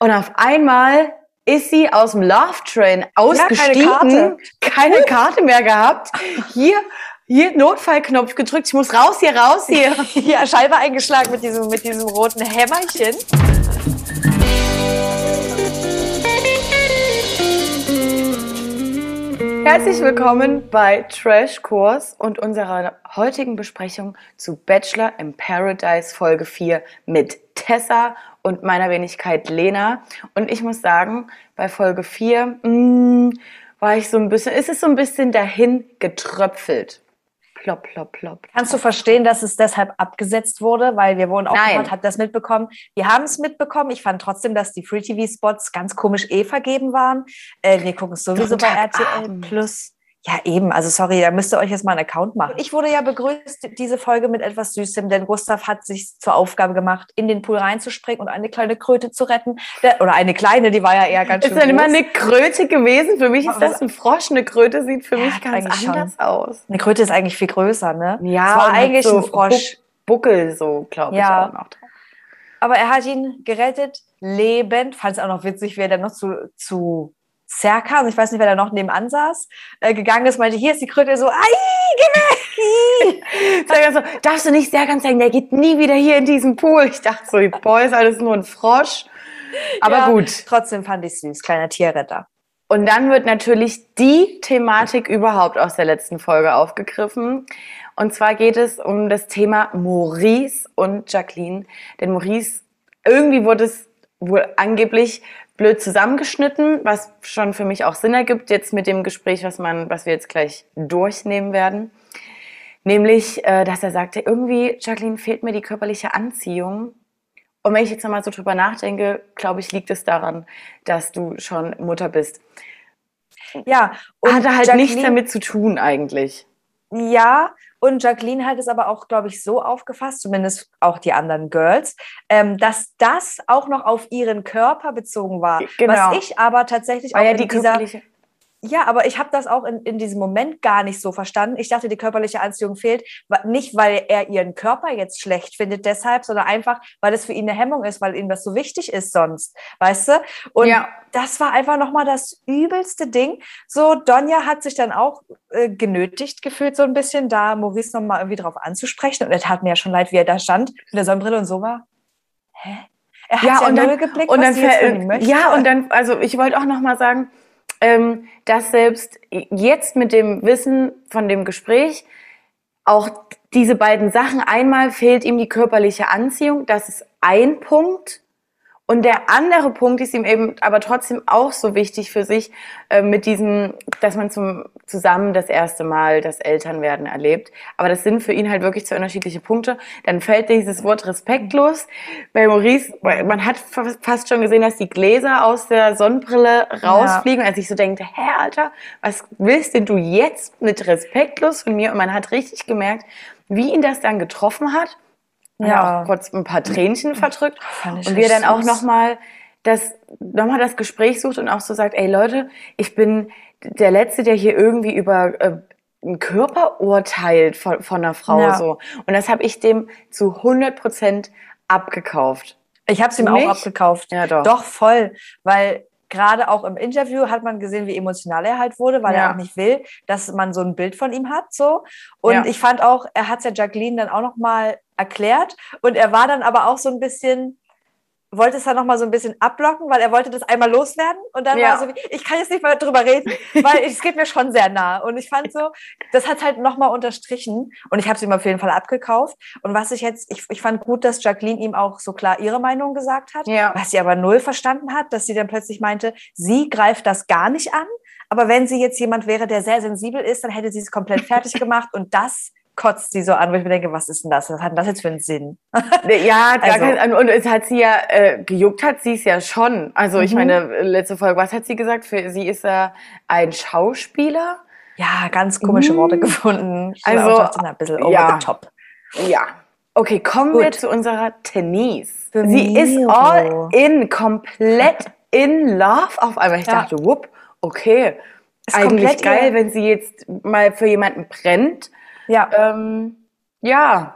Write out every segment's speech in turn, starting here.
Und auf einmal ist sie aus dem Love Train ausgestiegen, Ja, keine Karte. keine Karte mehr gehabt. Hier, hier Notfallknopf gedrückt. Ich muss raus hier, raus hier. Ja, Scheibe eingeschlagen mit diesem, mit diesem roten Hämmerchen. Herzlich willkommen bei Trash Kurs und unserer heutigen Besprechung zu Bachelor in Paradise Folge 4 mit Tessa und meiner Wenigkeit Lena. Und ich muss sagen, bei Folge 4 mh, war ich so ein bisschen, ist es so ein bisschen dahin getröpfelt. Plopp, plopp, plopp. Kannst du verstehen, dass es deshalb abgesetzt wurde? Weil wir wurden auch Nein. hat das mitbekommen? Wir haben es mitbekommen. Ich fand trotzdem, dass die Free-TV-Spots ganz komisch eh vergeben waren. Äh, wir gucken es sowieso bei RTL. Plus. Ja, eben. Also sorry, da müsst ihr euch jetzt mal einen Account machen. Ich wurde ja begrüßt, diese Folge mit etwas Süßem, denn Gustav hat sich zur Aufgabe gemacht, in den Pool reinzuspringen und eine kleine Kröte zu retten. Der, oder eine kleine, die war ja eher ganz Ist schön dann immer eine Kröte gewesen? Für mich ist das ein Frosch. Eine Kröte sieht für Ja, mich ganz eigentlich schon. anders aus. Eine Kröte ist eigentlich viel größer, ne? Ja, es war eigentlich so ein Frosch. Buck- Buckel so, glaube ich, Ja. auch noch. Aber er hat ihn gerettet, lebend. Fand es auch noch witzig, wie er dann noch zu, zu Serkan, ich weiß nicht, wer da noch nebenan saß, äh, gegangen ist, meinte, hier ist die Kröte, so, ai, geh weg! Er so, darfst du nicht sehr ganz sagen, der geht nie wieder hier in diesen Pool. Ich dachte so, boy, ist alles nur ein Frosch. Aber Ja, gut. Trotzdem fand ich süß, kleiner Tierretter. Und dann wird natürlich die Thematik überhaupt aus der letzten Folge aufgegriffen. Und zwar geht es um das Thema Maurice und Jacqueline. Denn Maurice, irgendwie wurde es wohl angeblich blöd zusammengeschnitten, was schon für mich auch Sinn ergibt, jetzt mit dem Gespräch, was man, was wir jetzt gleich durchnehmen werden. Nämlich, äh, dass er sagte, irgendwie, Jacqueline, fehlt mir die körperliche Anziehung. Und wenn ich jetzt nochmal so drüber nachdenke, glaube ich, liegt es daran, dass du schon Mutter bist. Ja, und Hatte halt Jacqueline- nichts damit zu tun eigentlich. Ja, und Jacqueline hat es aber auch, glaube ich, so aufgefasst, zumindest auch die anderen Girls, ähm, dass das auch noch auf ihren Körper bezogen war. Genau. Was ich aber tatsächlich War auch ja in die dieser. Ja, aber ich habe das auch in, in diesem Moment gar nicht so verstanden. Ich dachte, die körperliche Anziehung fehlt, nicht weil er ihren Körper jetzt schlecht findet deshalb, sondern einfach, weil es für ihn eine Hemmung ist, weil ihm das so wichtig ist sonst, weißt du? Und Ja. das war einfach nochmal das übelste Ding. So, Donja hat sich dann auch äh, genötigt gefühlt so ein bisschen, da Maurice nochmal irgendwie drauf anzusprechen. Und er tat mir ja schon leid, wie er da stand mit der Sonnenbrille und so war. Hä? Er hat Ja, ja, und null dann, geblickt, und dann, ja, und dann, also ich wollte auch nochmal sagen, ähm, dass selbst jetzt mit dem Wissen von dem Gespräch auch diese beiden Sachen, einmal fehlt ihm die körperliche Anziehung, das ist ein Punkt. Und der andere Punkt ist ihm eben aber trotzdem auch so wichtig für sich, äh, mit diesem, dass man zum, zusammen das erste Mal das Elternwerden erlebt. Aber das sind für ihn halt wirklich zwei unterschiedliche Punkte. Dann fällt dieses Wort respektlos. Bei Maurice, man hat fa- fast schon gesehen, dass die Gläser aus der Sonnenbrille rausfliegen. Und er sich so denkt, hä, Alter, was willst denn du jetzt mit respektlos von mir? Und man hat richtig gemerkt, wie ihn das dann getroffen hat. Ja. Auch kurz ein paar Tränchen verdrückt. Und wie er dann auch nochmal das, noch mal das Gespräch sucht und auch so sagt, ey Leute, ich bin der Letzte, der hier irgendwie über äh, einen Körper urteilt von, von einer Frau Ja. so. Und das habe ich dem zu 100 Prozent abgekauft. Ich habe es ihm auch abgekauft. Ja, doch. Doch, voll. Weil gerade auch im Interview hat man gesehen, wie emotional er halt wurde, weil Ja. er auch nicht will, dass man so ein Bild von ihm hat. so. Und Ja. ich fand auch, er hat es ja Jacqueline dann auch noch mal erklärt. Und er war dann aber auch so ein bisschen, wollte es dann noch mal so ein bisschen abblocken, weil er wollte das einmal loswerden. Und dann Ja. war er so, wie, ich kann jetzt nicht mehr drüber reden, weil es geht mir schon sehr nah. Und ich fand so, das hat halt noch mal unterstrichen. Und ich habe es ihm auf jeden Fall abgekauft. Und was ich jetzt, ich, ich fand gut, dass Jacqueline ihm auch so klar ihre Meinung gesagt hat. Ja. Was sie aber null verstanden hat, dass sie dann plötzlich meinte, sie greift das gar nicht an. Aber wenn sie jetzt jemand wäre, der sehr sensibel ist, dann hätte sie es komplett fertig gemacht. Und das kotzt sie so an, wo ich mir denke, was ist denn das? Was hat denn das jetzt für einen Sinn? Ja, Also- kein, und es hat sie ja, äh, gejuckt hat sie es ja schon. Also ich Mhm. meine, letzte Folge, was hat sie gesagt? Für sie ist er ein Schauspieler. Ja, ganz komische Mm. Worte gefunden. Ich Also, dachte, ein bisschen over ja. the top. Ja. Okay, kommen wir Gut. zu unserer. Für Sie ist all in, komplett in love auf einmal. Ich Ja. dachte, whoop, okay. Ist Eigentlich geil, ihr- wenn sie jetzt mal für jemanden brennt. Ja, Ähm, ja.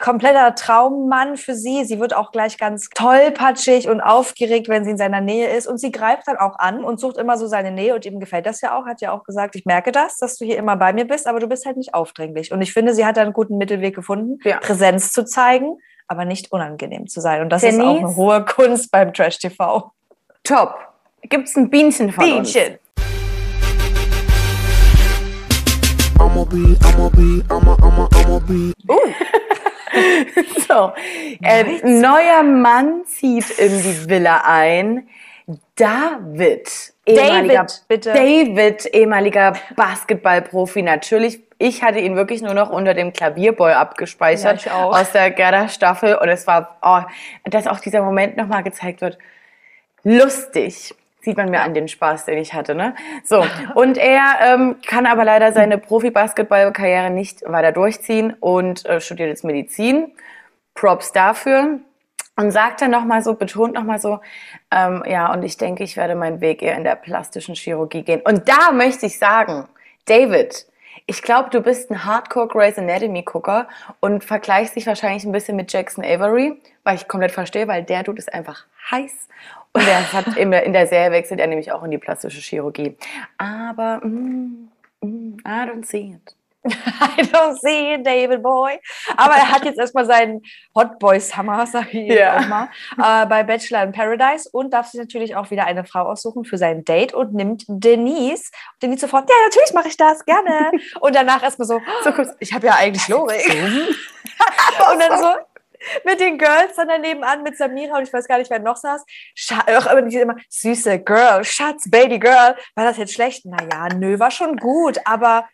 kompletter Traummann für sie. Sie wird auch gleich ganz tollpatschig und aufgeregt, wenn sie in seiner Nähe ist. Und sie greift dann auch an und sucht immer so seine Nähe. Und ihm gefällt das ja auch. Hat ja auch gesagt, ich merke das, dass du hier immer bei mir bist, aber du bist halt nicht aufdringlich. Und ich finde, sie hat da einen guten Mittelweg gefunden, Ja. Präsenz zu zeigen, aber nicht unangenehm zu sein. Und das ist auch Denise? eine hohe Kunst beim Trash-TV. Top. Gibt's ein Bienchen von uns? I'ma be, I'ma be, I'ma, I'ma, I'ma be. So, äh, neuer Mann zieht in die Villa ein. David, ehemaliger, David, bitte. David, ehemaliger Basketballprofi, natürlich. Ich hatte ihn wirklich nur noch unter dem Klavierboy abgespeichert Ja, ich auch. aus der Gerda-Staffel und es war, oh, dass auch dieser Moment nochmal gezeigt wird. Lustig. Sieht man mir an den Spaß, den ich hatte, ne? So. Und er ähm, kann aber leider seine Profi-Basketball-Karriere nicht weiter durchziehen und äh, studiert jetzt Medizin. Props dafür. Und sagt dann nochmal so, betont nochmal so, ähm, ja, und ich denke, ich werde meinen Weg eher in der plastischen Chirurgie gehen. Und da möchte ich sagen, David, ich glaube, du bist ein Hardcore Grey's Anatomy Gucker und vergleichst dich wahrscheinlich ein bisschen mit Jackson Avery, weil ich komplett verstehe, weil der Dude ist einfach heiß. Und der hat in der, in der Serie wechselt er nämlich auch in die plastische Chirurgie. Aber, mm, mm, I don't see it. I don't see it, David Boy. Aber er hat jetzt erstmal seinen Hot Boy Summer, sag ich jetzt Ja. auch mal, äh, bei Bachelor in Paradise und darf sich natürlich auch wieder eine Frau aussuchen für sein Date und nimmt Denise. Denise sofort, ja, natürlich mache ich das, gerne. Und danach erstmal so, So kurz, ich habe ja eigentlich Lorik. und dann so mit den Girls dann daneben an mit Samira und ich weiß gar nicht, wer noch saß. Scha auch immer, süße Girl, Schatz, Baby Girl. War das jetzt schlecht? Naja, nö, war schon gut, aber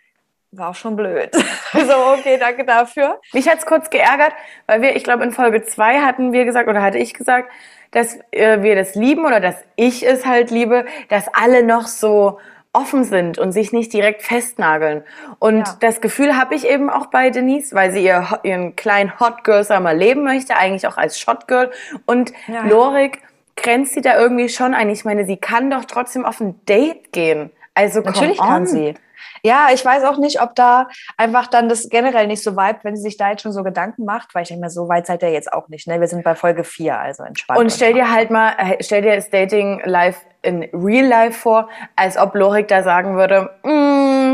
war auch schon blöd. so, okay, danke dafür. Mich hat's kurz geärgert, weil wir, ich glaube, in Folge zwei hatten wir gesagt, oder hatte ich gesagt, dass äh, wir das lieben oder dass ich es halt liebe, dass alle noch so offen sind und sich nicht direkt festnageln. Und Ja. das Gefühl habe ich eben auch bei Denise, weil sie ihr, ihren kleinen Hot Girl Summer leben möchte, eigentlich auch als Shot Girl. Und Ja. Lorik grenzt sie da irgendwie schon ein. Ich meine, sie kann doch trotzdem auf ein Date gehen. Also Natürlich kann on. sie. Ja, ich weiß auch nicht, ob da einfach dann das generell nicht so vibet, wenn sie sich da jetzt schon so Gedanken macht, weil ich denke mir, so weit seid ihr jetzt auch nicht. Ne? Wir sind bei Folge 4, also entspannt. Und stell dir halt mal, äh, stell dir das Dating live in real life vor, als ob Lorik da sagen würde, mm,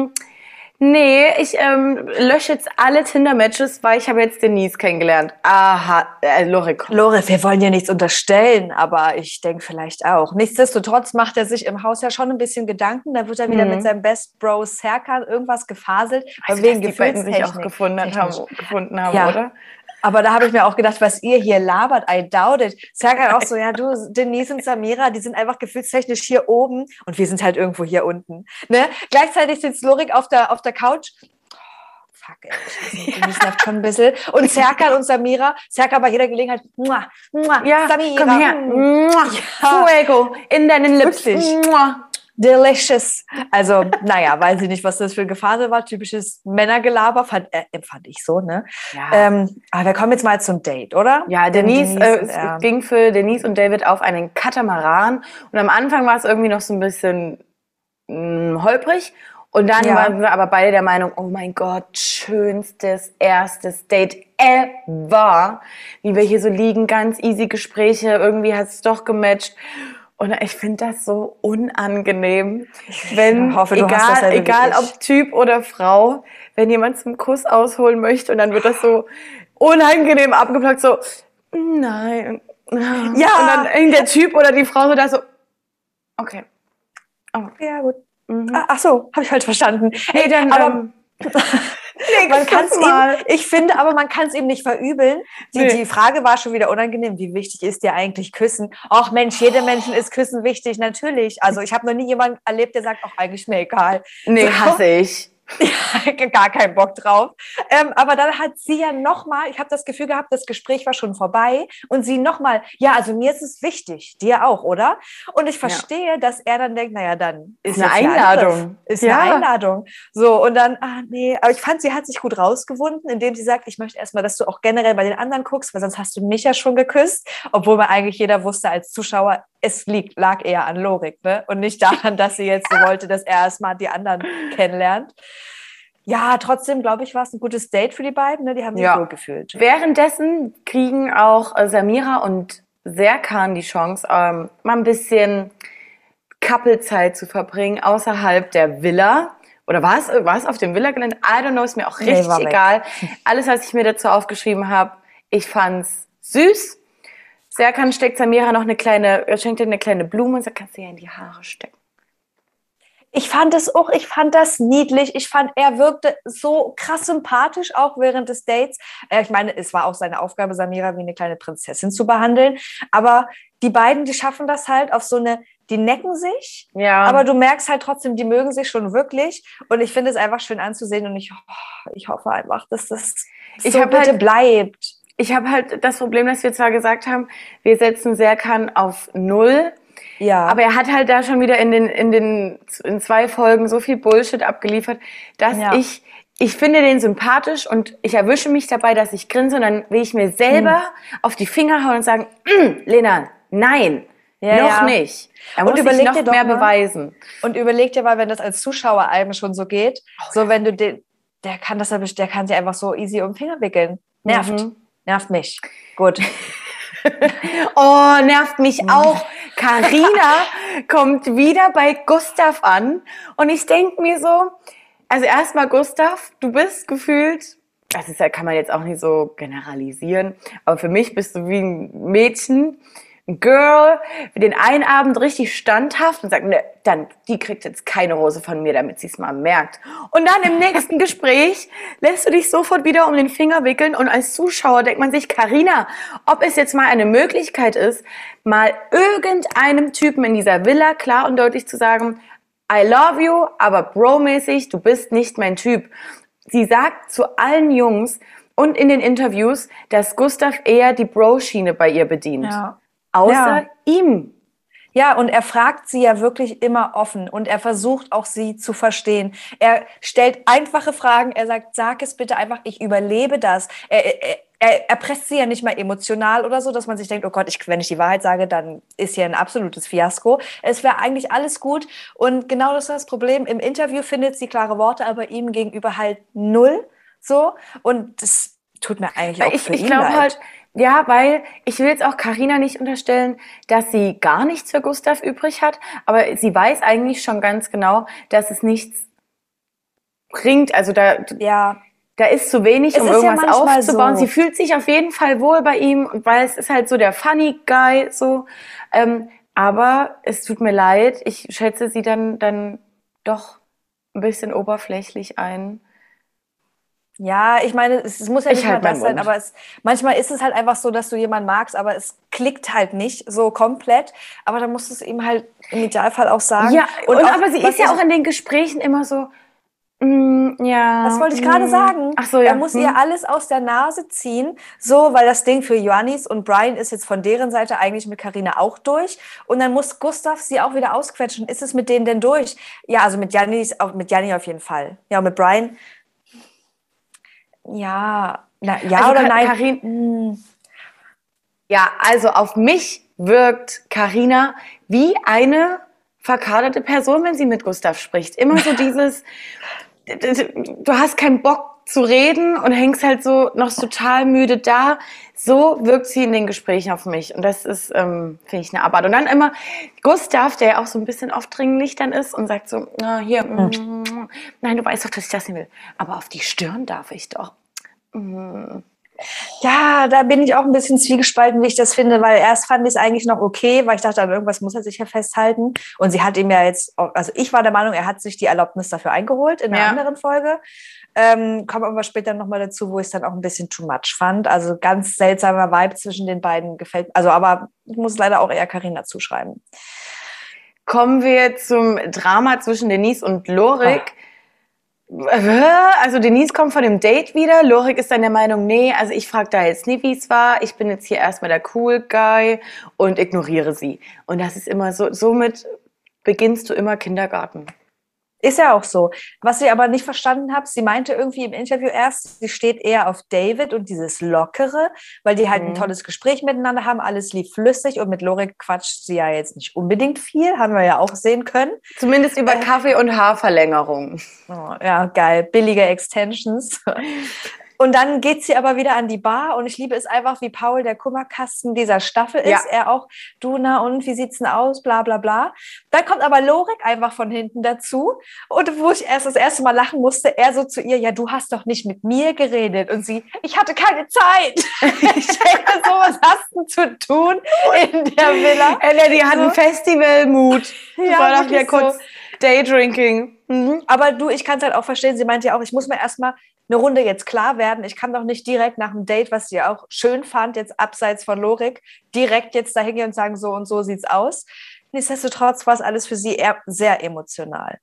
nee, ich ähm, lösche jetzt alle Tinder-Matches, weil ich habe jetzt Denise kennengelernt. Aha, äh, Lorik. komm. Lore, wir wollen dir nichts unterstellen, aber ich denke vielleicht auch. Nichtsdestotrotz macht er sich im Haus ja schon ein bisschen Gedanken. Da wird er wieder Mhm. mit seinem Best Bro Serkan irgendwas gefaselt. Also, wegen dass die beiden sich auch gefunden haben, gefunden haben Ja. oder? Aber da habe ich mir auch gedacht, was ihr hier labert, I doubt it. Serkan auch so, ja, du, Denise und Samira, die sind einfach gefühlstechnisch hier oben und wir sind halt irgendwo hier unten. Ne? Gleichzeitig sitzt Lorik auf der, auf der Couch. Oh, fuck, ey, ich Denise nervt schon ein bisschen. Und Serkan und Samira, Serkan bei jeder Gelegenheit, muah, muah, Ja, Samira, komm her. mm, Mua. Ja. Fuego in deinen Lips. Wirklich. Mua. Delicious. Also, naja, weiß ich nicht, was das für ein Gefasel war. Typisches Männergelaber, fand, äh, empfand ich so, ne? Ja. Ähm, aber wir kommen jetzt mal zum Date, oder? Ja, Denise, Denise äh, es er- ging für Denise und David auf einen Katamaran. Und am Anfang war es irgendwie noch so ein bisschen mh, holprig. Und dann Ja. waren wir aber beide der Meinung, oh mein Gott, schönstes erstes Date ever. Wie wir hier so liegen, ganz easy Gespräche, irgendwie hat es doch gematcht. Und ich finde das so unangenehm, wenn, hoffe, egal, egal ob Typ oder Frau, wenn jemand zum Kuss ausholen möchte und dann wird das so unangenehm abgeplagt, so, nein. Ja. Und dann der Typ oder die Frau so da so, okay. Oh. Ja, gut. Mhm. Ah, Ach so, habe ich falsch verstanden. Nee, dann, aber ähm, man kann es mal. ihm, ich finde, aber man kann es ihm nicht verübeln. Die, Nee. die Frage war schon wieder unangenehm. Wie wichtig ist dir eigentlich Küssen? Ach Mensch, jedem Menschen ist Küssen wichtig, natürlich. Also ich habe noch nie jemanden erlebt, der sagt, ach eigentlich mir egal. Nee, So. hasse ich. gar keinen Bock drauf. Ähm, aber dann hat sie ja nochmal, ich habe das Gefühl gehabt, das Gespräch war schon vorbei und sie nochmal, ja, also mir ist es wichtig, dir auch, oder? Und ich verstehe, dass er dann denkt, naja, dann ist Eine Einladung. Ist Ja. eine Einladung. So, und dann, ah nee, aber ich fand, sie hat sich gut rausgewunden, indem sie sagt, ich möchte erstmal, dass du auch generell bei den anderen guckst, weil sonst hast du mich ja schon geküsst, obwohl man eigentlich jeder wusste als Zuschauer, es liegt, lag eher an Lorik, ne? Und nicht daran, dass sie jetzt so wollte, dass er erstmal die anderen kennenlernt. Ja, trotzdem, glaube ich, war es ein gutes Date für die beiden. Ne? Die haben sich Ja. wohl gefühlt. Währenddessen kriegen auch äh, Samira und Serkan die Chance, ähm, mal ein bisschen Couplezeit zu verbringen außerhalb der Villa. Oder war es, war es auf dem Villa-Gelände? I don't know, ist mir auch Nee, richtig weg. egal. Alles, was ich mir dazu aufgeschrieben habe, ich fand's süß. Serkan steckt Samira noch eine kleine, er schenkt ihr eine kleine Blume und sagt, kannst du ja in die Haare stecken. Ich fand es auch, ich fand das niedlich. Ich fand, er wirkte so krass sympathisch, auch während des Dates. Äh, ich meine, es war auch seine Aufgabe, Samira wie eine kleine Prinzessin zu behandeln. Aber die beiden, die schaffen das halt auf so eine, die necken sich, Ja. aber du merkst halt trotzdem, die mögen sich schon wirklich. Und ich finde es einfach schön anzusehen und ich, oh, ich hoffe einfach, dass das Ich so bitte halt- bleibt. Ich habe halt das Problem, dass wir zwar gesagt haben, wir setzen Serkan auf Null, Ja. Aber er hat halt da schon wieder in den, in den, in zwei Folgen so viel Bullshit abgeliefert, dass Ja. ich, ich finde den sympathisch und ich erwische mich dabei, dass ich grinse und dann will ich mir selber Hm. auf die Finger hauen und sagen, "Mm, Lena, nein, Ja, noch ja. nicht. Er Und muss sich noch mehr mal- beweisen. Und überleg dir mal, wenn das als Zuschauer einem schon so geht, Oh so wenn du den, der kann das der kann sich einfach so easy um den Finger wickeln. Nervt. Mhm. Nervt mich. Gut. Oh, nervt Mhm. mich auch. Karina kommt wieder bei Gustav an und ich denke mir so, also erstmal Gustav, du bist gefühlt, das ist ja, kann man jetzt auch nicht so generalisieren, aber für mich bist du wie ein Mädchen, Girl, den einen Abend richtig standhaft und sagt, ne, dann, die kriegt jetzt keine Rose von mir, damit sie es mal merkt. Und dann im nächsten Gespräch lässt du dich sofort wieder um den Finger wickeln und als Zuschauer denkt man sich, Karina, ob es jetzt mal eine Möglichkeit ist, mal irgendeinem Typen in dieser Villa klar und deutlich zu sagen, I love you, aber bromäßig, du bist nicht mein Typ. Sie sagt zu allen Jungs und in den Interviews, dass Gustav eher die Bro-Schiene bei ihr bedient. Außer Ja. ihm. Ja, und er fragt sie ja wirklich immer offen und er versucht auch sie zu verstehen. Er stellt einfache Fragen. Er sagt, sag es bitte einfach, ich überlebe das. Er, er, er, presst sie ja nicht mal emotional oder so, dass man sich denkt, oh Gott, ich, wenn ich die Wahrheit sage, dann ist hier ein absolutes Fiasko. Es wäre eigentlich alles gut. Und genau das ist das Problem. Im Interview findet sie klare Worte, aber ihm gegenüber halt null. So. Und das tut mir eigentlich auch Ich, für ich ihn glaube leid. halt, ja, weil ich will jetzt auch Karina nicht unterstellen, dass sie gar nichts für Gustav übrig hat, aber sie weiß eigentlich schon ganz genau, dass es nichts bringt. Also da, Ja, da ist zu wenig, Es um ja irgendwas manchmal aufzubauen. so. Sie fühlt sich auf jeden Fall wohl bei ihm, weil es ist halt so der funny Guy, so. Ähm, aber es tut mir leid, ich schätze sie dann, dann doch ein bisschen oberflächlich ein. Ja, ich meine, es, es muss ja Ich nicht mal halt das sein, Mund. aber es, manchmal ist es halt einfach so, dass du jemanden magst, aber es klickt halt nicht so komplett. Aber dann musst du es ihm halt im Idealfall auch sagen. Ja, und, auch, aber sie ist ja auch in den Gesprächen immer so, mm, ja. Das wollte ich gerade mm. sagen. Ach so, ja. Er muss hm. ihr alles aus der Nase ziehen, so, weil das Ding für Johannis und Brian ist jetzt von deren Seite eigentlich mit Karina auch durch. Und dann muss Gustav sie auch wieder ausquetschen. Ist es mit denen denn durch? Ja, also mit Jannis, auch mit Janni auf jeden Fall. Ja, und mit Brian. Ja, na, ja Also oder nein? Karin- Hm. Ja, also auf mich wirkt Karina wie eine verkaderte Person, wenn sie mit Gustav spricht. Immer so dieses, du hast keinen Bock zu reden und hängst halt so noch total müde da. So wirkt sie in den Gesprächen auf mich. Und das ist, ähm, finde ich, eine Arbeit. Und dann immer Gustav, der ja auch so ein bisschen aufdringlich dann ist und sagt so, na, hier, mm, nein, du weißt doch, dass ich das nicht will. Aber auf die Stirn darf ich doch. Mm. Ja, da bin ich auch ein bisschen zwiegespalten, wie ich das finde, weil erst fand ich es eigentlich noch okay, weil ich dachte, an irgendwas muss er sich ja festhalten. Und sie hat ihm ja jetzt, also ich war der Meinung, er hat sich die Erlaubnis dafür eingeholt in einer Ja. anderen Folge. Ähm, kommen aber später nochmal dazu, wo ich es dann auch ein bisschen too much fand. Also ganz seltsamer Vibe zwischen den beiden gefällt. Also, aber ich muss leider auch eher Karina zuschreiben. Kommen wir zum Drama zwischen Denise und Lorik. Also Denise kommt von dem Date wieder. Lorik ist dann der Meinung, nee, also ich frage da jetzt nie, wie es war. Ich bin jetzt hier erstmal der Cool Guy und ignoriere sie. Und das ist immer so, somit beginnst du immer Kindergarten. Ist ja auch so. Was ich aber nicht verstanden habe, sie meinte irgendwie im Interview erst, sie steht eher auf David und dieses Lockere, weil die halt Mhm. ein tolles Gespräch miteinander haben, alles lief flüssig und mit Lorik quatscht sie ja jetzt nicht unbedingt viel, haben wir ja auch sehen können. Zumindest über Äh. Kaffee- und Haarverlängerung. Oh, ja, geil. Billige Extensions. Und dann geht sie aber wieder an die Bar und ich liebe es einfach, wie Paul der Kummerkasten dieser Staffel ist. Ja. Er auch, du, na und, wie sieht's denn aus, bla bla bla. Dann kommt aber Lorik einfach von hinten dazu und wo ich erst das erste Mal lachen musste, er so zu ihr, ja, du hast doch nicht mit mir geredet. Und sie, ich hatte keine Zeit. ich denke so, was hast du zu tun in der Villa? Ella, die hat So. einen Festivalmut. Ja, war doch hier so. kurz Daydrinking. Mhm. Aber du, ich kann es halt auch verstehen. Sie meinte ja auch, ich muss mir erstmal eine Runde jetzt klar werden. Ich kann doch nicht direkt nach dem Date, was sie auch schön fand, jetzt abseits von Lorik, direkt jetzt da hingehen und sagen, so und so sieht's aus. Nichtsdestotrotz war es alles für sie eher sehr emotional.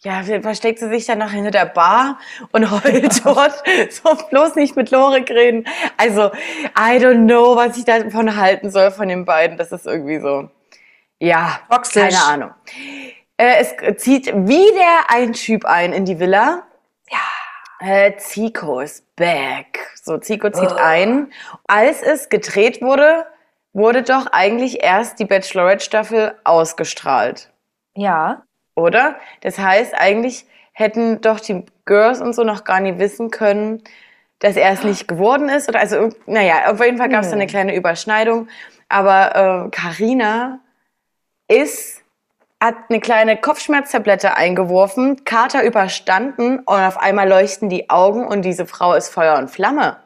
Ja, versteckt sie sich dann noch hinter der Bar und heult dort. So bloß nicht mit Lorik reden. Also, I don't know, was ich davon halten soll von den beiden. Das ist irgendwie so. Ja, Toxisch. keine Ahnung. Äh, es zieht wieder ein Typ ein in die Villa. Ja. Äh, Zico ist back. So, Zico zieht Oh. ein. Als es gedreht wurde, wurde doch eigentlich erst die Bachelorette-Staffel ausgestrahlt Ja. oder? Das heißt, eigentlich hätten doch die Girls und so noch gar nie wissen können, dass er es nicht geworden ist. Oder also, naja, auf jeden Fall gab es da Hm. eine kleine Überschneidung. Aber Karina ist, hat eine kleine Kopfschmerztablette eingeworfen, Kater überstanden und auf einmal leuchten die Augen und diese Frau ist Feuer und Flamme.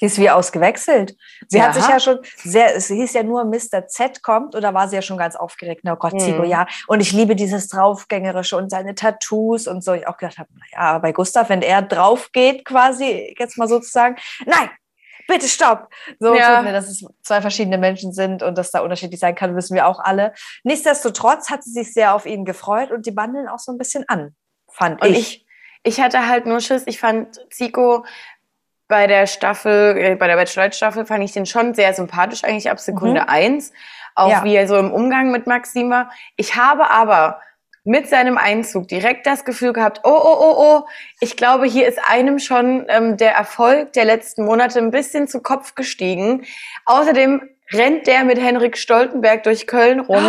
Die ist wie ausgewechselt. Sie hat Ja. sich ja schon sehr, es hieß ja nur Mr. Z kommt oder war sie ja schon ganz aufgeregt. Na Gott, Zico, Mhm. ja. Und ich liebe dieses Draufgängerische und seine Tattoos und so. Ich auch gedacht habe, naja, bei Gustav, wenn er drauf geht, quasi, jetzt mal sozusagen, nein, bitte stopp. So, Ja. mir, dass es zwei verschiedene Menschen sind und dass da unterschiedlich sein kann, wissen wir auch alle. Nichtsdestotrotz hat sie sich sehr auf ihn gefreut und die bandeln auch so ein bisschen an, fand Und ich. ich, ich hatte halt nur Schiss. Ich fand Zico bei der Staffel, äh, bei der Bachelorette-Staffel, fand ich den schon sehr sympathisch eigentlich ab Sekunde Mhm. eins. Auch Ja. wie er so im Umgang mit Maxim war. Ich habe aber mit seinem Einzug direkt das Gefühl gehabt, oh, oh, oh, oh, ich glaube, hier ist einem schon ähm, der Erfolg der letzten Monate ein bisschen zu Kopf gestiegen. Außerdem rennt der mit Henrik Stoltenberg durch Köln rum.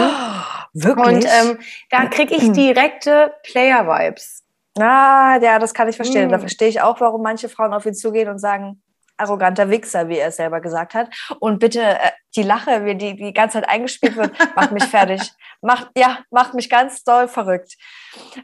Wirklich? Und ähm, da kriege ich direkte Player-Vibes. Ah, ja, das kann ich verstehen. Da Mm. verstehe ich auch, warum manche Frauen auf ihn zugehen und sagen, arroganter Wichser, wie er es selber gesagt hat. Und bitte, äh, die Lache, wie die die ganze Zeit eingespielt wird, macht mich fertig. Macht, ja, macht mich ganz doll verrückt.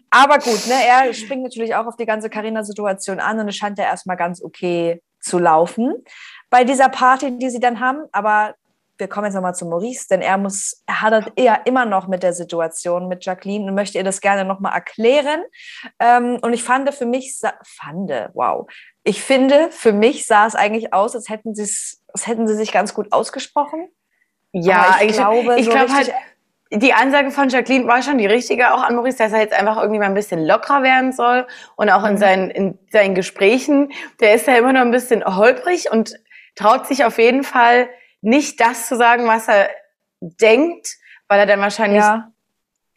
Aber gut, ne, er springt natürlich auch auf die ganze Carina-Situation an und es scheint ja erstmal ganz okay zu laufen bei dieser Party, die sie dann haben. Aber wir kommen jetzt nochmal zu Maurice, denn er muss, er hadert eher immer noch mit der Situation mit Jacqueline und möchte ihr das gerne nochmal erklären. Ähm, und ich fand für mich, fand, wow, ich finde, für mich sah es eigentlich aus, als hätten sie es, als hätten sie sich ganz gut ausgesprochen. Ja, Aber ich ich glaube, ich so glaube richtig- halt, die Ansage von Jacqueline war schon die richtige auch an Maurice, dass er jetzt einfach irgendwie mal ein bisschen lockerer werden soll und auch in Mhm. seinen, in seinen Gesprächen, der ist ja immer noch ein bisschen holprig und traut sich auf jeden Fall nicht das zu sagen, was er denkt, weil er dann wahrscheinlich Ja,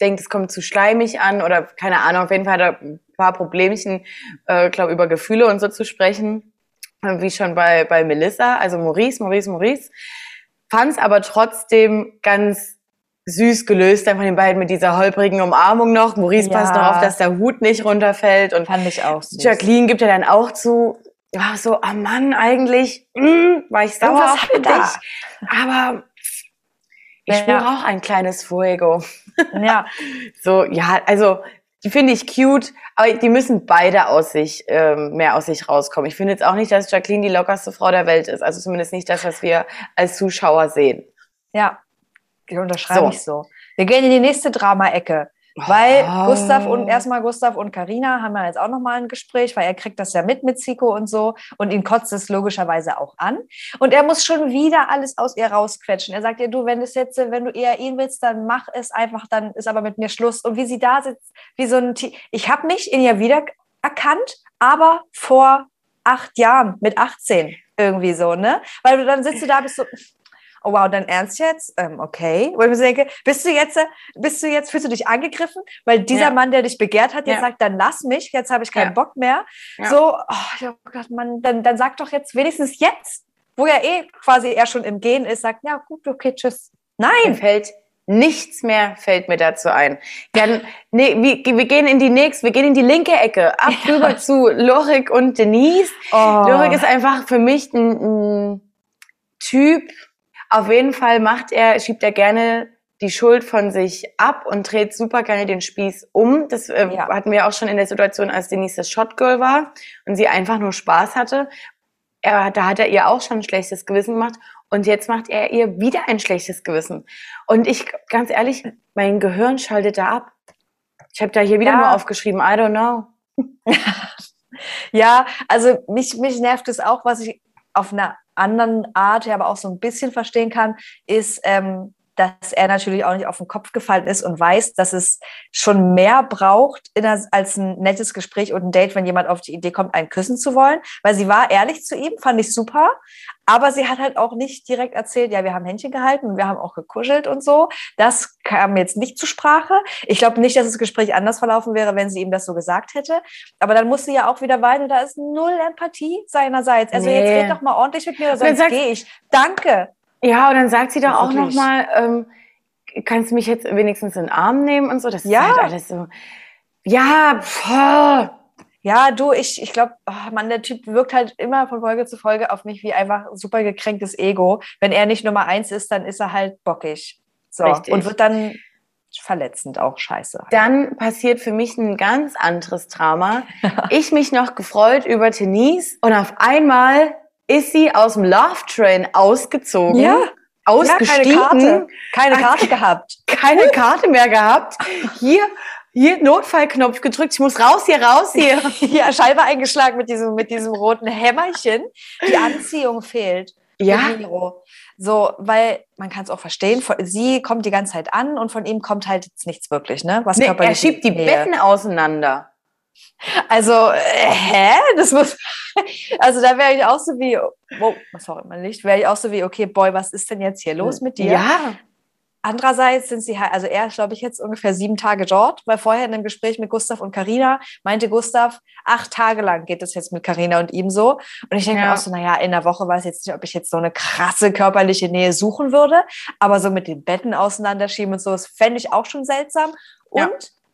denkt, es kommt zu schleimig an oder keine Ahnung, auf jeden Fall hat er ein paar Problemchen, äh, glaube über Gefühle und so zu sprechen, äh, wie schon bei, bei Melissa, also Maurice, Maurice, Maurice. Fand es aber trotzdem ganz süß gelöst, dann von den beiden mit dieser holprigen Umarmung noch. Maurice Ja. passt darauf, dass der Hut nicht runterfällt und fand ich auch süß. Jacqueline gibt ja dann auch zu, ja, so, ah Mann, eigentlich mm, war ich sauer auf dich, aber ich Ja. spüre auch ein kleines Fuego. Ja, So, ja, also die finde ich cute, aber die müssen beide aus sich, ähm, mehr aus sich rauskommen. Ich finde jetzt auch nicht, dass Jacqueline die lockerste Frau der Welt ist. Also zumindest nicht das, was wir als Zuschauer sehen. ja, unterschreibe So. ich so. Wir gehen in die nächste Drama-Ecke. Weil Oh. Gustav und erstmal Gustav und Karina haben ja jetzt auch nochmal ein Gespräch, weil er kriegt das ja mit mit Zico und so und ihn kotzt es logischerweise auch an. Und er muss schon wieder alles aus ihr rausquetschen. Er sagt ihr, du, wenn es jetzt, wenn du eher ihn willst, dann mach es einfach, dann ist aber mit mir Schluss. Und wie sie da sitzt, wie so ein Ti- Ich habe mich in ihr wiedererkannt, aber vor acht Jahren, mit 18 irgendwie so, ne? Weil du dann sitzt du da, bist so, oh wow, dein Ernst jetzt? Ähm, okay. Wo ich mir so denke, bist du jetzt, äh, bist du jetzt, fühlst du dich angegriffen? Weil dieser Ja. Mann, der dich begehrt hat, jetzt Ja. sagt, dann lass mich, jetzt habe ich keinen Ja. Bock mehr. So, oh, gedacht, Mann, dann, dann sag doch jetzt wenigstens jetzt, wo ja eh quasi er schon im Gehen ist, sagt, ja gut, okay, tschüss. Mir Nein! fällt nichts mehr fällt mir dazu ein. Dann, nee, wir, wir gehen in die nächste, wir gehen in die linke Ecke, ab Ja. rüber zu Lorik und Denise. Oh. Lorik ist einfach für mich ein, ein Typ. Auf jeden Fall macht er, schiebt er gerne die Schuld von sich ab und dreht super gerne den Spieß um. Das äh, Ja. hatten wir auch schon in der Situation, als Denise das Shotgirl war und sie einfach nur Spaß hatte. Er, da hat er ihr auch schon ein schlechtes Gewissen gemacht und jetzt macht er ihr wieder ein schlechtes Gewissen. Und ich, ganz ehrlich, mein Gehirn schaltet da ab. Ich habe da hier wieder Ja. nur aufgeschrieben, I don't know. Ja, also mich, mich nervt es auch, was ich auf einer anderen Art, ja, aber auch so ein bisschen verstehen kann, ist, ähm, dass er natürlich auch nicht auf den Kopf gefallen ist und weiß, dass es schon mehr braucht der, als ein nettes Gespräch und ein Date, wenn jemand auf die Idee kommt, einen küssen zu wollen. Weil sie war ehrlich zu ihm, fand ich super. Aber sie hat halt auch nicht direkt erzählt, ja, wir haben Händchen gehalten und wir haben auch gekuschelt und so. Das kam jetzt nicht zur Sprache. Ich glaube nicht, dass das Gespräch anders verlaufen wäre, wenn sie ihm das so gesagt hätte. Aber dann muss sie ja auch wieder weinen und da ist null Empathie seinerseits. Also jetzt Nee. red doch mal ordentlich mit mir, sonst gehe ich. Danke. Ja, und dann sagt sie doch auch nochmal, ähm, kannst du mich jetzt wenigstens in den Arm nehmen und so? Das Ja. ist halt alles so. Ja, pff, Ja, du, ich, ich glaube, oh Mann, der Typ wirkt halt immer von Folge zu Folge auf mich wie einfach super gekränktes Ego. Wenn er nicht Nummer eins ist, dann ist er halt bockig. So. Richtig. Und wird dann verletzend auch scheiße. dann passiert für mich ein ganz anderes Drama. Ich mich noch gefreut über Denise und auf einmal ist sie aus dem Love Train ausgezogen, Ja, ausgestiegen, Ja, keine Karte. Keine Karte gehabt. keine Karte mehr gehabt. Hier, hier Notfallknopf gedrückt. Ich muss raus hier, raus hier. Ja, Scheibe eingeschlagen mit diesem, mit diesem roten Hämmerchen. Die Anziehung fehlt. Ja. So, weil man kann es auch verstehen, von- sie kommt die ganze Zeit an und von ihm kommt halt jetzt nichts wirklich, ne? Was nee, er schiebt die Nähe. Betten auseinander. Also, äh, hä? Das muss. Also da wäre ich auch so wie, oh, sorry, mein Licht, wäre ich auch so wie, okay, Boy, was ist denn jetzt hier los mit dir? Ja, Andererseits sind sie halt, also er ist, glaube ich, jetzt ungefähr sieben Tage dort, weil vorher in einem Gespräch mit Gustav und Karina meinte Gustav, acht Tage lang geht es jetzt mit Karina und ihm so. Und ich denke mir Ja. auch so, naja, in der Woche weiß ich jetzt nicht, ob ich jetzt so eine krasse körperliche Nähe suchen würde, aber so mit den Betten auseinanderschieben und so, das fände ich auch schon seltsam. Und Ja.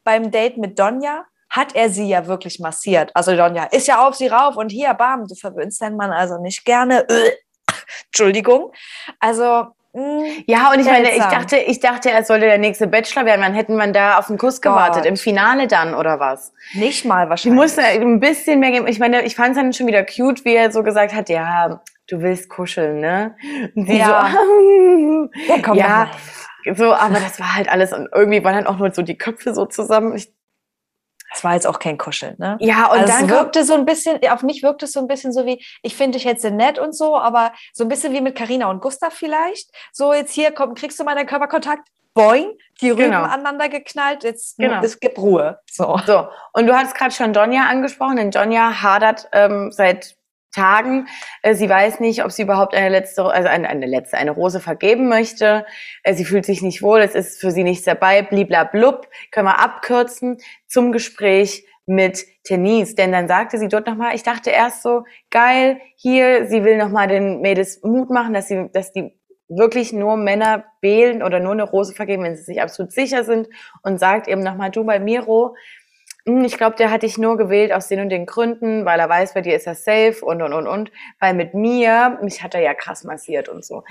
beim Date mit Donja hat er sie ja wirklich massiert. Also Donja ist ja auf sie rauf und hier, bam, du verwöhnst deinen Mann also nicht gerne. Entschuldigung. Also, mh, Ja, und ich meine, ich dachte, ich dachte, er sollte der nächste Bachelor werden. Dann hätten man da auf den Kuss gewartet. Gott. Im Finale dann, oder was? nicht mal wahrscheinlich. musste ein bisschen mehr geben. Ich meine, ich fand es dann schon wieder cute, wie er so gesagt hat, ja, du willst kuscheln, ne? Und sie Ja. so, Ja, komm ja, mal. so, aber das war halt alles und irgendwie waren dann auch nur so die Köpfe so zusammen. Ich, Das war jetzt auch kein Kuscheln, ne? ja, und also dann wirkte so ein bisschen, auf mich wirkte es so ein bisschen so wie, ich finde dich jetzt sehr nett und so, aber so ein bisschen wie mit Karina und Gustav vielleicht. So, jetzt hier, komm, kriegst du mal deinen Körperkontakt? Boing, die Rüben Genau. aneinander geknallt, jetzt Genau. es gibt Ruhe. So. so. Und du hattest gerade schon Donja angesprochen, denn Donja hadert ähm, seit Tagen. Äh, sie weiß nicht, ob sie überhaupt eine letzte, also eine, eine letzte, eine Rose vergeben möchte. Äh, sie fühlt sich nicht wohl, es ist für sie nichts dabei, bliblablub. Können wir abkürzen zum Gespräch mit Denise. Denn dann sagte sie dort nochmal, ich dachte erst so, geil, hier, sie will nochmal den Mädels Mut machen, dass sie, dass die wirklich nur Männer wählen oder nur eine Rose vergeben, wenn sie sich absolut sicher sind und sagt eben nochmal, du bei Miro, ich glaube, der hat dich nur gewählt aus den und den Gründen, weil er weiß, bei dir ist er safe und und und und, weil mit mir, mich hat er ja krass massiert und so.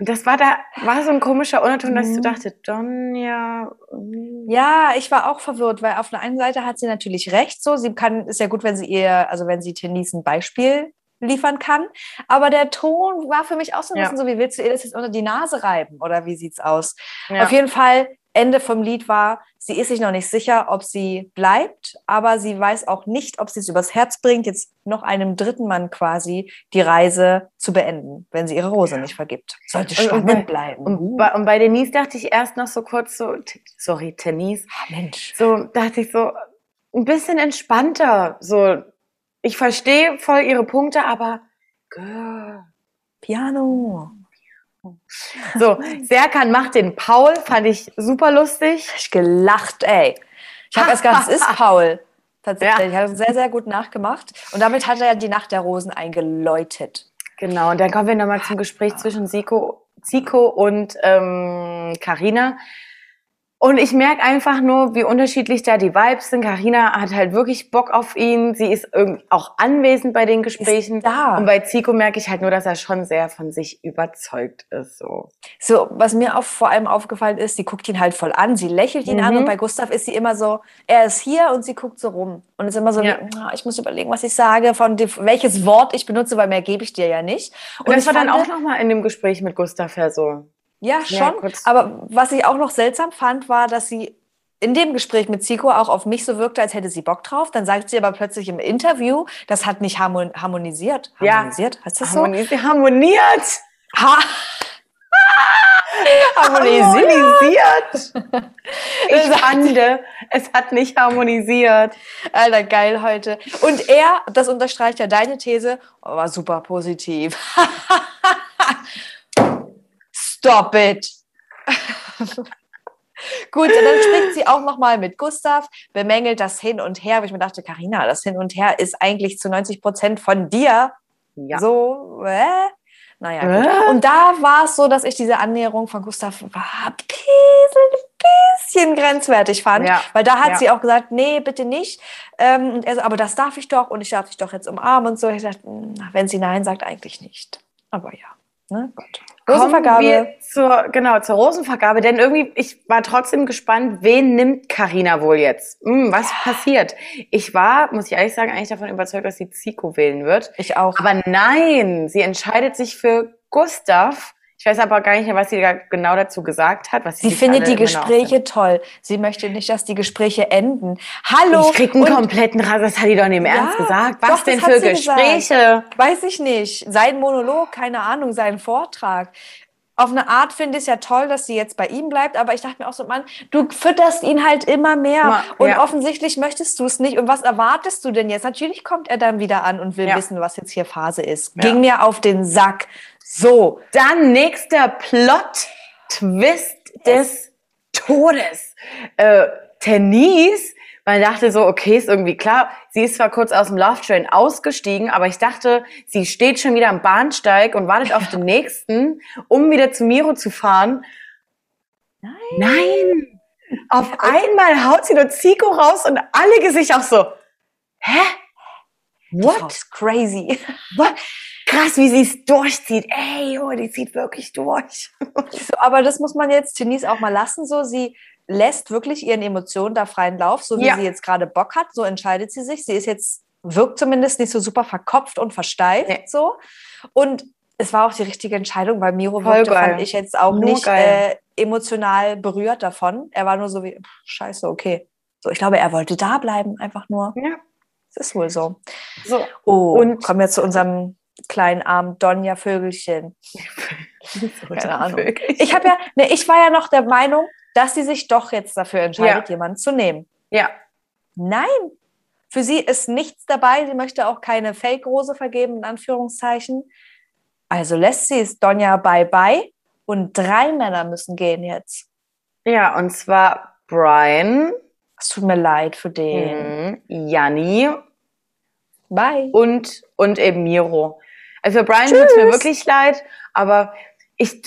Und das war da, war so ein komischer Unterton, dass ich so Mhm. dachte, Donja, hm, Ja, ich war auch verwirrt, weil auf der einen Seite hat sie natürlich recht, so sie kann, ist ja gut, wenn sie ihr, also wenn sie Tenise ein Beispiel liefern kann, aber der Ton war für mich auch so ein Ja. bisschen so, wie willst du ihr das jetzt unter die Nase reiben oder wie sieht's aus? ja. Auf jeden Fall, Ende vom Lied war, sie ist sich noch nicht sicher, ob sie bleibt, aber sie weiß auch nicht, ob sie es übers Herz bringt, jetzt noch einem dritten Mann quasi die Reise zu beenden, wenn sie ihre Rose nicht vergibt. Sollte Und- und spannend bei- bleiben. Und, Uh, bei, und bei Denise dachte ich erst noch so kurz so, sorry, Denise, Mensch. so dachte ich so, ein bisschen entspannter, so, ich verstehe voll ihre Punkte, aber, girl, Piano. So, Serkan macht den Paul, fand ich super lustig. Ich gelacht, ey. Ich habe erst gedacht, es ist Paul. Tatsächlich. Ja. Ich habe sehr, sehr gut nachgemacht. Und damit hat er die Nacht der Rosen eingeläutet. Genau, und dann kommen wir nochmal zum Gespräch zwischen Zico, Zico und ähm, Carina. Und ich merke einfach nur, wie unterschiedlich da die Vibes sind. Carina hat halt wirklich Bock auf ihn. Sie ist irgendwie auch anwesend bei den Gesprächen. da. Und bei Zico merke ich halt nur, dass er schon sehr von sich überzeugt ist. So. So, was mir auch vor allem aufgefallen ist, sie guckt ihn halt voll an, sie lächelt ihn an Mhm. und bei Gustav ist sie immer so, er ist hier und sie guckt so rum. Und ist immer so, Ja. wie, "Ah, ich muss überlegen, was ich sage, von dem, welches Wort ich benutze, weil mehr gebe ich dir ja nicht. Und, das ich war dann auch nochmal in dem Gespräch mit Gustav ja so. Ja, Ja, schon. kurz. Aber was ich auch noch seltsam fand, war, dass sie in dem Gespräch mit Zico auch auf mich so wirkte, als hätte sie Bock drauf. Dann sagt sie aber plötzlich im Interview, das hat nicht harmon harmonisiert. Ja. Harmonisiert? Heißt das so? Harmonisi harmoniert. Ha harmonisiert. Harmonisiert. Ich fand, es hat nicht harmonisiert. Alter, geil heute. Und er, das unterstreicht ja deine These, oh, war super positiv. Stop it. Gut, und dann spricht sie auch noch mal mit Gustav, bemängelt das Hin und Her, wo ich mir dachte, Karina, das Hin und Her ist eigentlich zu 90 Prozent von dir. Ja. So, äh? Naja, gut. Äh? Und da war es so, dass ich diese Annäherung von Gustav war ein bisschen, bisschen grenzwertig fand. Ja. Weil da hat Ja. sie auch gesagt, nee, bitte nicht. Ähm, und er so, aber das darf ich doch und ich darf dich doch jetzt umarmen und so. Ich dachte, na, wenn sie Nein sagt, eigentlich nicht. Aber ja, ne, Gott. Kommen Rosenvergabe. wir zur, genau, zur Rosenvergabe, denn irgendwie, ich war trotzdem gespannt, wen nimmt Karina wohl jetzt? Hm, was passiert? Ich war, muss ich ehrlich sagen, eigentlich davon überzeugt, dass sie Zico wählen wird. Ich auch. Aber nein, sie entscheidet sich für Gustav. Ich weiß aber gar nicht mehr, was sie da genau dazu gesagt hat. Was Sie sich findet die Gespräche toll. Sie möchte nicht, dass die Gespräche enden. Hallo. Ich krieg einen kompletten Ras, das hat die doch nicht im Ja, Ernst gesagt. Was doch, denn für sie gesagt. Gespräche? Weiß ich nicht. Sein Monolog, keine Ahnung, sein Vortrag. Auf eine Art finde ich es ja toll, dass sie jetzt bei ihm bleibt, aber ich dachte mir auch so, Mann, du fütterst ihn halt immer mehr Immer, und ja. offensichtlich möchtest du es nicht. Und was erwartest du denn jetzt? Natürlich kommt er dann wieder an und will Ja. wissen, was jetzt hier Phase ist. Ja. Ging mir auf den Sack. So, Dann nächster Plot-Twist des Todes. Äh, Tenise, man dachte so, okay, ist irgendwie klar. Sie ist zwar kurz aus dem Love Train ausgestiegen, aber ich dachte, sie steht schon wieder am Bahnsteig und wartet auf den nächsten, um wieder zu Miro zu fahren. Nein. Nein! Auf einmal haut sie nur Zico raus und alle Gesichter auch so, hä? What? Crazy. What? Krass, wie sie es durchzieht. Ey, oh, die zieht wirklich durch. So, aber das muss man jetzt Denise auch mal lassen. So, sie lässt wirklich ihren Emotionen da freien Lauf, so wie Ja. sie jetzt gerade Bock hat. So entscheidet sie sich. Sie ist jetzt wirkt zumindest nicht so super verkopft und versteift Nee. so. Und es war auch die richtige Entscheidung, weil Miro Voll wirkte, geil. fand ich jetzt auch Nur nicht äh, emotional berührt davon. Er war nur so wie pff, Scheiße, okay. So, ich glaube, er wollte da bleiben, einfach nur. Ja. Es ist wohl so. So. Oh, Und- und kommen wir zu unserem kleinen armen Donja Vögelchen. Keine Ahnung. Ich habe ja, ne, ich war ja noch der Meinung, dass sie sich doch jetzt dafür entscheidet, jemanden zu nehmen. Ja, Nein, für sie ist nichts dabei. Sie möchte auch keine Fake-Rose vergeben, in Anführungszeichen. Also lässt sie es Donja bye-bye und drei Männer müssen gehen jetzt. ja, und zwar Brian, Es tut mir leid für den. mhm, Janni Bye. und, und eben Miro. Also für Brian tut es mir wirklich leid, aber ich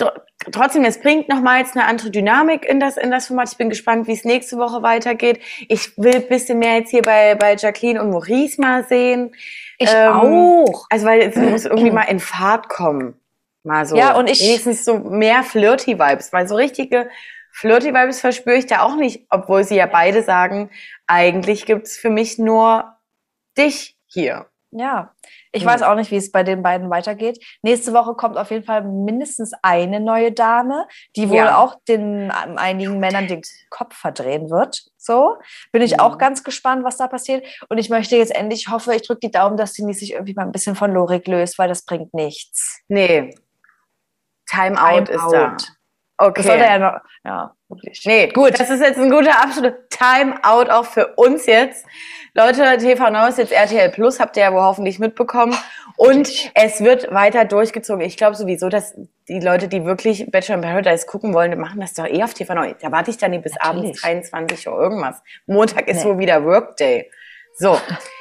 trotzdem, es bringt nochmals eine andere Dynamik in das, in das Format. Ich bin gespannt, wie es nächste Woche weitergeht. Ich will ein bisschen mehr jetzt hier bei, bei Jacqueline und Maurice mal sehen. Ich Ähm, auch. Also weil es muss irgendwie mal in Fahrt kommen. Mal so. Ja, und ich- Wenigstens so mehr Flirty-Vibes, weil so richtige Flirty-Vibes verspüre ich da auch nicht, obwohl sie ja beide sagen, eigentlich gibt's für mich nur dich hier. Ja, ich weiß auch nicht, wie es bei den beiden weitergeht. Nächste Woche kommt auf jeden Fall mindestens eine neue Dame, die wohl Ja. auch den ähm, einigen Männern den Kopf verdrehen wird. So bin ich Mhm. auch ganz gespannt, was da passiert. Und ich möchte jetzt endlich, ich hoffe, ich drücke die Daumen, dass sie sich irgendwie mal ein bisschen von Lorik löst, weil das bringt nichts. Nee. Time out Time ist da. Okay. Das sollte er noch, ja, wirklich. Nee, gut. Das ist jetzt ein guter Abschluss. Time-out auch für uns jetzt. Leute, TV Now ist jetzt RTL Plus, habt ihr ja wohl hoffentlich mitbekommen. Und es wird weiter durchgezogen. Ich glaube sowieso, dass die Leute, die wirklich Bachelor in Paradise gucken wollen, machen das doch eh auf TV Now. Da warte ich dann nicht bis Natürlich. abends 23 Uhr irgendwas. Montag ist Nee. wohl wieder Workday. So.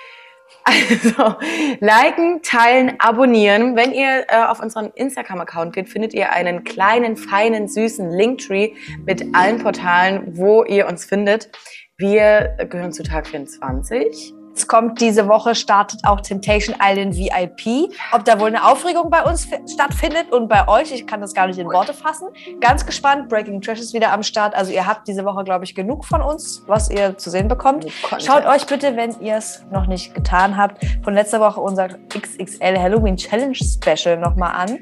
Also, liken, teilen, abonnieren. Wenn ihr äh, auf unseren Instagram-Account geht, findet ihr einen kleinen, feinen, süßen Linktree mit allen Portalen, wo ihr uns findet. Wir gehören zu Tag 24. Es kommt diese Woche, startet auch Temptation Island VIP. Ob da wohl eine Aufregung bei uns fi- stattfindet und bei euch, ich kann das gar nicht in Worte fassen. Ganz gespannt. Breaking Trash ist wieder am Start. Also ihr habt diese Woche, glaube ich, genug von uns, was ihr zu sehen bekommt. Schaut euch bitte, wenn ihr es noch nicht getan habt, von letzter Woche unser XXL Halloween Challenge Special nochmal an.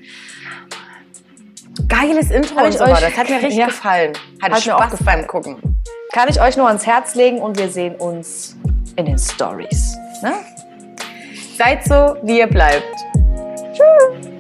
Geiles Intro und so war. Das hat mir richtig Ja. gefallen. Hatte Hat mir auch Spaß gefallen. beim Gucken. Kann ich euch nur ans Herz legen und wir sehen uns in den Stories. Ne? Seid so, wie ihr bleibt. Tschüss.